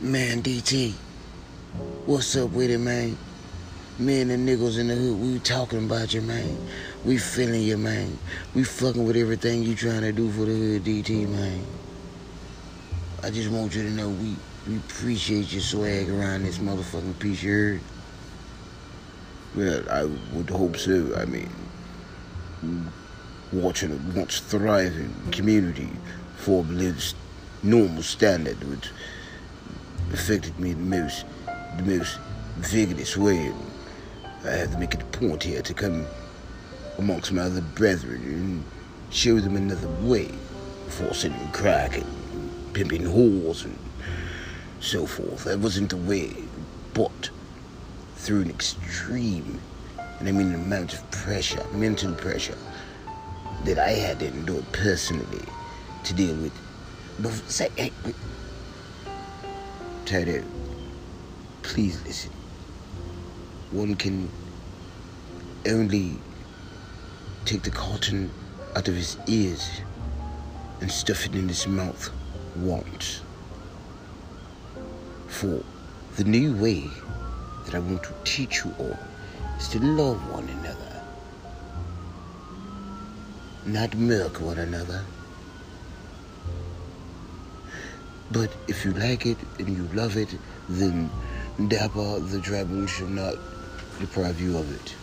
Man, DT, what's up with it, man? Me and the niggas in the hood, we talking about you, man. We feeling you, man. We fucking with everything you trying to do for the hood, DT, man. I just want you to know we, we appreciate your swag around this motherfucking piece of earth. Well, I would hope so. I mean, watching a once thriving community for lives normal standard would affected me the most, the most vigorous way. I had to make it a point here to come amongst my other brethren and show them another way crack and pimping whores and so forth. That wasn't the way, but through an extreme, and I mean an amount of pressure, mental pressure, that I had to endure personally to deal with. Tado, please listen. One can only take the cotton out of his ears and stuff it in his mouth once. For the new way that I want to teach you all is to love one another, not milk one another. But if you like it and you love it, then Dapper the Dragoon shall not deprive you of it.